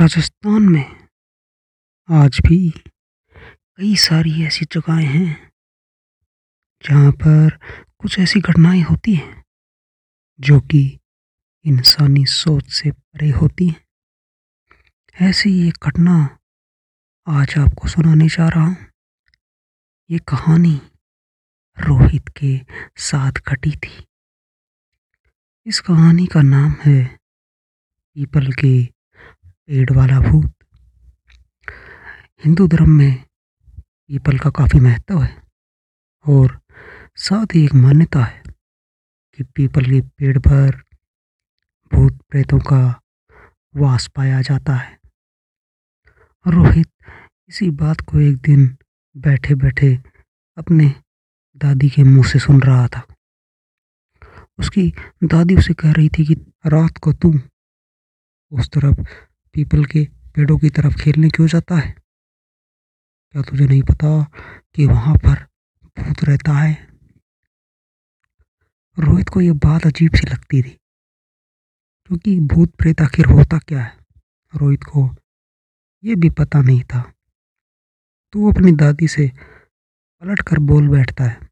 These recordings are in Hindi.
राजस्थान में आज भी कई सारी ऐसी जगहें हैं जहाँ पर कुछ ऐसी घटनाएँ होती हैं जो कि इंसानी सोच से परे होती हैं। ऐसी एक घटना आज आपको सुनाने जा रहा हूँ। ये कहानी रोहित के साथ घटी थी। इस कहानी का नाम है पीपल के पेड़ वाला भूत। हिंदू धर्म में पीपल का काफ़ी महत्व है और साथ ही एक मान्यता है कि पीपल के पेड़ पर भूत प्रेतों का वास पाया जाता है। रोहित, इसी बात को एक दिन बैठे बैठे अपने दादी के मुँह से सुन रहा था। उसकी दादी उसे कह रही थी कि रात को तू उस तरफ़ पीपल के पेड़ों की तरफ़ खेलने क्यों जाता है? क्या तुझे नहीं पता कि वहाँ पर भूत रहता है? रोहित को यह बात अजीब सी लगती थी, क्योंकि भूत प्रेत आखिर होता क्या है? रोहित को यह भी पता नहीं था। तो अपनी दादी से पलट कर बोल बैठता है,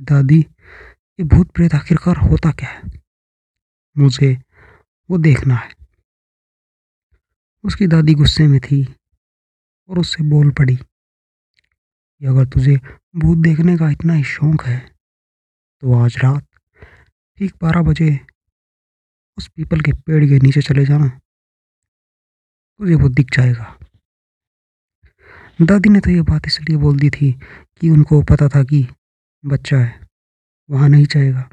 दादी, ये भूत प्रेत आखिरकार होता क्या है? मुझे वो देखना है। उसकी दादी गुस्से में थी और उससे बोल पड़ी कि अगर तुझे भूत देखने का इतना ही शौक है तो आज रात ठीक बारह बजे उस पीपल के पेड़ के नीचे चले जाना तुझे वो दिख जाएगा। दादी ने तो ये बात इसलिए बोल दी थी कि उनको पता था कि बच्चा है, वहाँ नहीं जाएगा।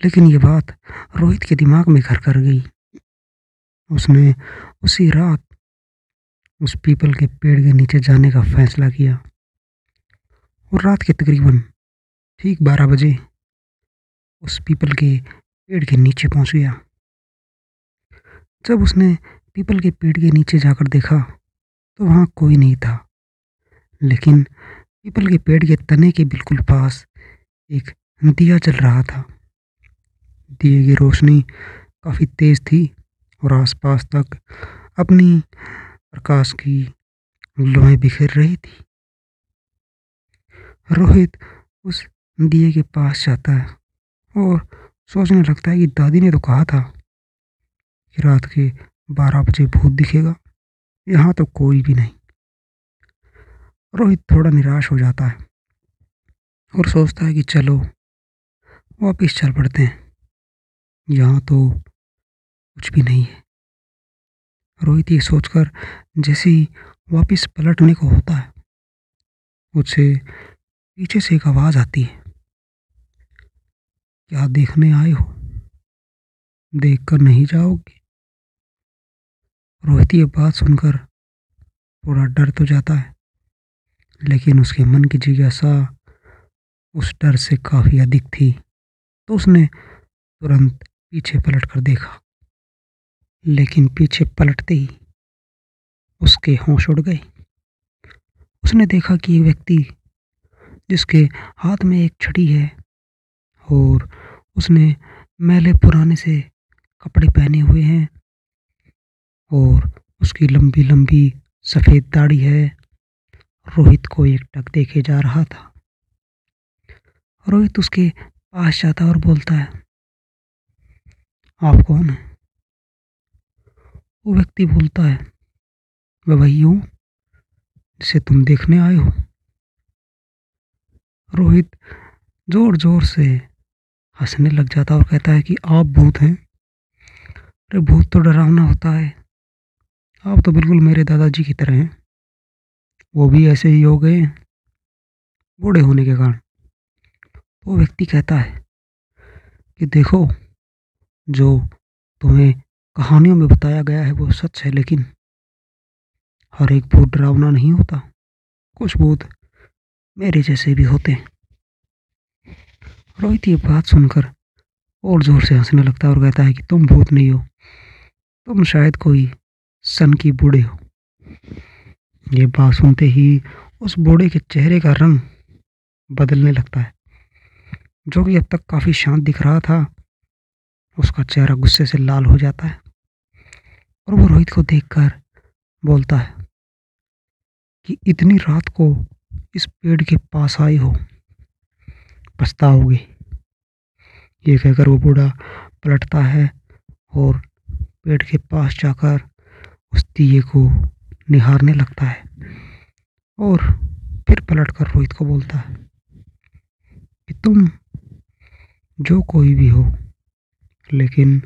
लेकिन ये बात रोहित के दिमाग में घर कर गई। उसने उसी रात उस पीपल के पेड़ के नीचे जाने का फैसला किया। और रात के तकरीबन ठीक बारह बजे उस पीपल के पेड़ के नीचे पहुँच गया। जब उसने पीपल के पेड़ के नीचे जाकर देखा तो वहाँ कोई नहीं था। लेकिन पीपल के पेड़ के तने के बिल्कुल पास एक दिया जल रहा था। दिए की रोशनी काफ़ी तेज़ थी और आसपास तक अपनी प्रकाश की लुएँ बिखेर रही थी। रोहित उस दिए के पास जाता है और सोचने लगता है कि दादी ने तो कहा था कि रात के बारह बजे भूत दिखेगा, यहाँ तो कोई भी नहीं। रोहित थोड़ा निराश हो जाता है और सोचता है कि चलो वापिस चल पड़ते हैं। यहाँ तो कुछ भी नहीं है। रोहित ये सोचकर जैसे ही वापिस पलटने को होता है उसे पीछे से एक आवाज़ आती है। क्या देखने आए हो? देखकर नहीं जाओगे? रोहित ये बात सुनकर थोड़ा डर तो जाता है, लेकिन उसके मन की जिज्ञासा उस डर से काफ़ी अधिक थी तो उसने तुरंत पीछे पलट कर देखा। लेकिन पीछे पलटते ही उसके होश उड़ गए। उसने देखा कि व्यक्ति, जिसके हाथ में एक छड़ी है और उसने मैले पुराने से कपड़े पहने हुए हैं और उसकी लंबी लंबी सफ़ेद दाढ़ी है, रोहित को एक टक देखे जा रहा था। रोहित उसके पास जाता और बोलता है, आप कौन है? वो व्यक्ति बोलता है, मैं वही हूँ जिसे तुम देखने आए हो। रोहित ज़ोर ज़ोर से हंसने लग जाता और कहता है कि, आप भूत हैं। अरे, भूत तो डरावना होता है। आप तो बिल्कुल मेरे दादाजी की तरह हैं। वो भी ऐसे ही हो गए बूढ़े होने के कारण। वो व्यक्ति कहता है कि, देखो, जो तुम्हें कहानियों में बताया गया है, वो सच है, लेकिन हर एक भूत डरावना नहीं होता। कुछ भूत मेरे जैसे भी होते हैं। रोहित ये बात सुनकर और ज़ोर से हंसने लगता है और कहता है कि तुम भूत नहीं हो, तुम शायद कोई सन की बूढ़े हो। ये बात सुनते ही उस बूढ़े के चेहरे का रंग बदलने लगता है, जो कि अब तक काफ़ी शांत दिख रहा था। उसका चेहरा गुस्से से लाल हो जाता है। और वो रोहित को देखकर बोलता है कि इतनी रात को इस पेड़ के पास आई हो, पछताओगे? ये कहकर वो बूढ़ा पलटता है और पेड़ के पास जाकर उस दिए को निहारने लगता है और फिर पलटकर रोहित को बोलता है कि तुम जो कोई भी हो, लेकिन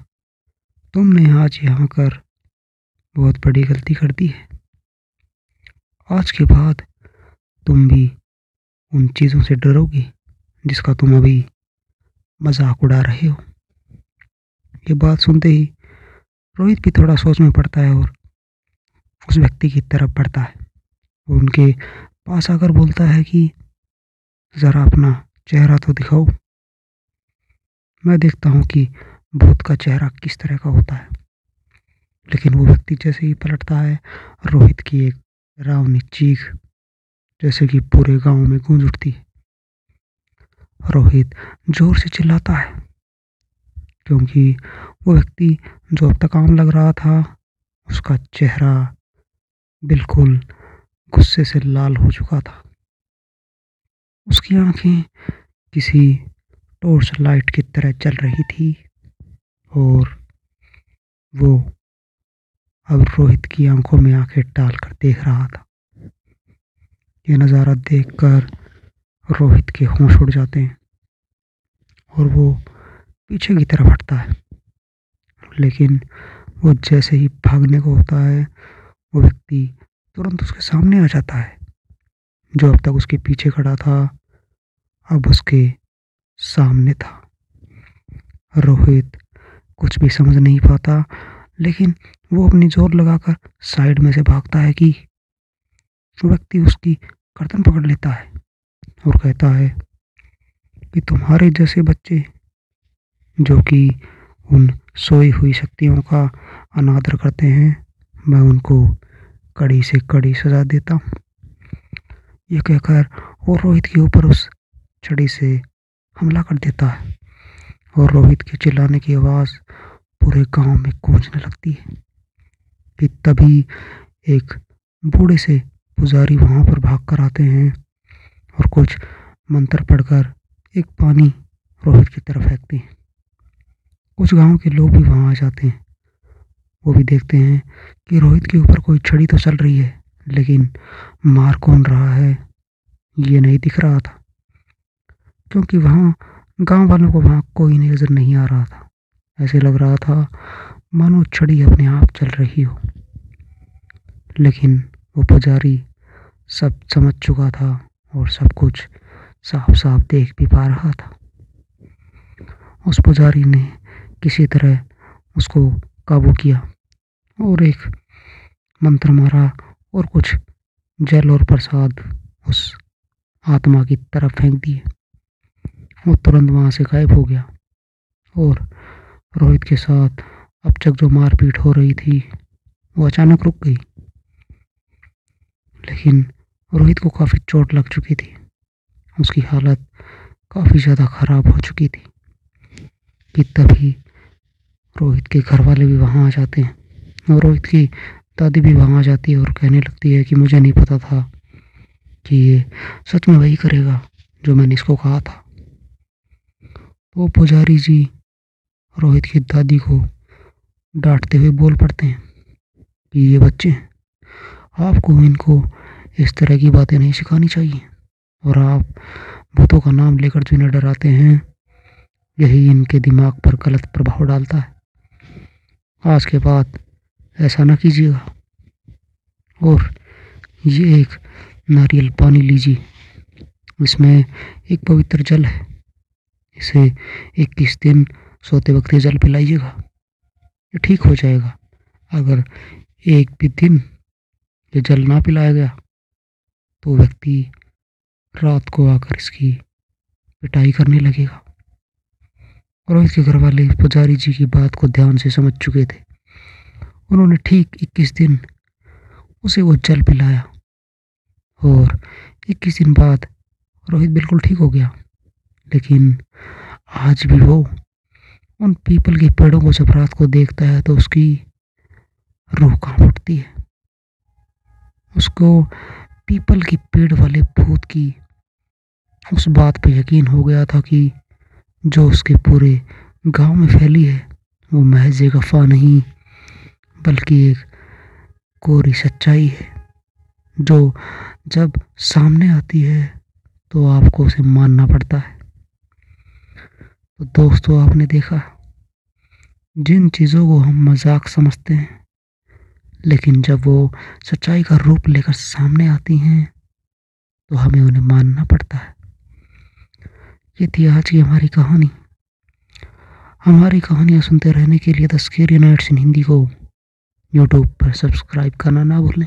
तुमने आज यहाँ कर बहुत बड़ी गलती कर दी है। आज के बाद तुम भी उन चीज़ों से डरोगे जिसका तुम अभी मज़ाक उड़ा रहे हो। ये बात सुनते ही रोहित भी थोड़ा सोच में पड़ता है और उस व्यक्ति की तरफ़ बढ़ता है। और उनके पास आकर बोलता है कि, ज़रा अपना चेहरा तो दिखाओ। मैं देखता हूँ कि भूत का चेहरा किस तरह का होता है। लेकिन वो व्यक्ति जैसे ही पलटता है, रोहित की एक रावनी चीख जैसे कि पूरे गाँव में गूंज उठती है। रोहित ज़ोर से चिल्लाता है, क्योंकि वो व्यक्ति जो अब तक आम लग रहा था, उसका चेहरा बिल्कुल गुस्से से लाल हो चुका था। उसकी आँखें किसी टॉर्च लाइट की तरह चल रही थी और वो अब रोहित की आँखों में आँखें डालकर देख रहा था। यह नज़ारा देखकर रोहित के होश उड़ जाते हैं और वो पीछे की तरफ़ हटता है। लेकिन वो जैसे ही भागने को होता है, वो व्यक्ति तुरंत उसके सामने आ जाता है। जो अब तक उसके पीछे खड़ा था, अब उसके सामने था। रोहित कुछ भी समझ नहीं पाता, लेकिन वो अपनी ज़ोर लगाकर साइड में से भागता है कि व्यक्ति उसकी गर्दन पकड़ लेता है और कहता है कि तुम्हारे जैसे बच्चे, जो कि उन सोई हुई शक्तियों का अनादर करते हैं, मैं उनको कड़ी से कड़ी सजा देता हूँ। यह कहकर वो रोहित के ऊपर उस छड़ी से हमला कर देता है और रोहित के चिल्लाने की आवाज़ पूरे गाँव में गूंजने लगती है। कि तभी एक बूढ़े से पुजारी वहाँ पर भाग कर आते हैं और कुछ मंत्र पढ़कर एक पानी रोहित की तरफ़ फेंकते हैं। कुछ गाँव के लोग भी वहाँ आ जाते हैं। वो भी देखते हैं कि रोहित के ऊपर कोई छड़ी तो चल रही है, लेकिन मार कौन रहा है, ये नहीं दिख रहा था। क्योंकि वहाँ गाँव वालों को वहाँ कोई नज़र नहीं आ रहा था। ऐसे लग रहा था मानो छड़ी अपने आप चल रही हो। लेकिन वो पुजारी सब समझ चुका था और सब कुछ साफ़ साफ़ देख भी पा रहा था। उस पुजारी ने किसी तरह उसको काबू किया और एक मंत्र मारा और कुछ जल और प्रसाद उस आत्मा की तरफ़ फेंक दिए। वो तुरंत वहाँ से गायब हो गया और रोहित के साथ अब तक जो मारपीट हो रही थी, वो अचानक रुक गई। लेकिन रोहित को काफ़ी चोट लग चुकी थी। उसकी हालत काफ़ी ज़्यादा ख़राब हो चुकी थी कि तभी रोहित के घर वाले भी वहाँ आ जाते हैं। और रोहित की दादी भी वहाँ आ जाती है और कहने लगती है कि मुझे नहीं पता था कि ये सच में वही करेगा जो मैंने इसको कहा था। तो पुजारी जी रोहित की दादी को डांटते हुए बोल पड़ते हैं कि ये बच्चे, आपको इनको इस तरह की बातें नहीं सिखानी चाहिए। और आप भूतों का नाम लेकर जो इन्हें डराते हैं, यही इनके दिमाग पर गलत प्रभाव डालता है। आज के बाद ऐसा ना कीजिएगा। और ये एक नारियल पानी लीजिए, इसमें एक पवित्र जल है। इसे इक्कीस दिन सोते वक्त जल पिलाइएगा। ये ठीक हो जाएगा। अगर एक भी दिन ये जल ना पिलाया गया तो व्यक्ति रात को आकर इसकी पिटाई करने लगेगा। और इसके घर वाले पुजारी जी की बात को ध्यान से समझ चुके थे। उन्होंने ठीक इक्कीस दिन उसे वो जल पिलाया और इक्कीस दिन बाद रोहित बिल्कुल ठीक हो गया। लेकिन आज भी वो उन पीपल के पेड़ों को जब रात को देखता है तो उसकी रूह काँप उठती है। उसको पीपल के पेड़ वाले भूत की उस बात पे यकीन हो गया था कि जो उसके पूरे गाँव में फैली है, वो महज एक अफवाह नहीं, बल्कि एक कोरी सच्चाई है, जो जब सामने आती है तो आपको उसे मानना पड़ता है। दोस्तों, आपने देखा, जिन चीज़ों को हम मज़ाक समझते हैं, लेकिन जब वो सच्चाई का रूप लेकर सामने आती हैं तो हमें उन्हें मानना पड़ता है। ये थी आज की हमारी कहानी। हमारी कहानियाँ सुनते रहने के लिए the scary nights in Hindi को यूट्यूब पर सब्सक्राइब करना ना भूलें।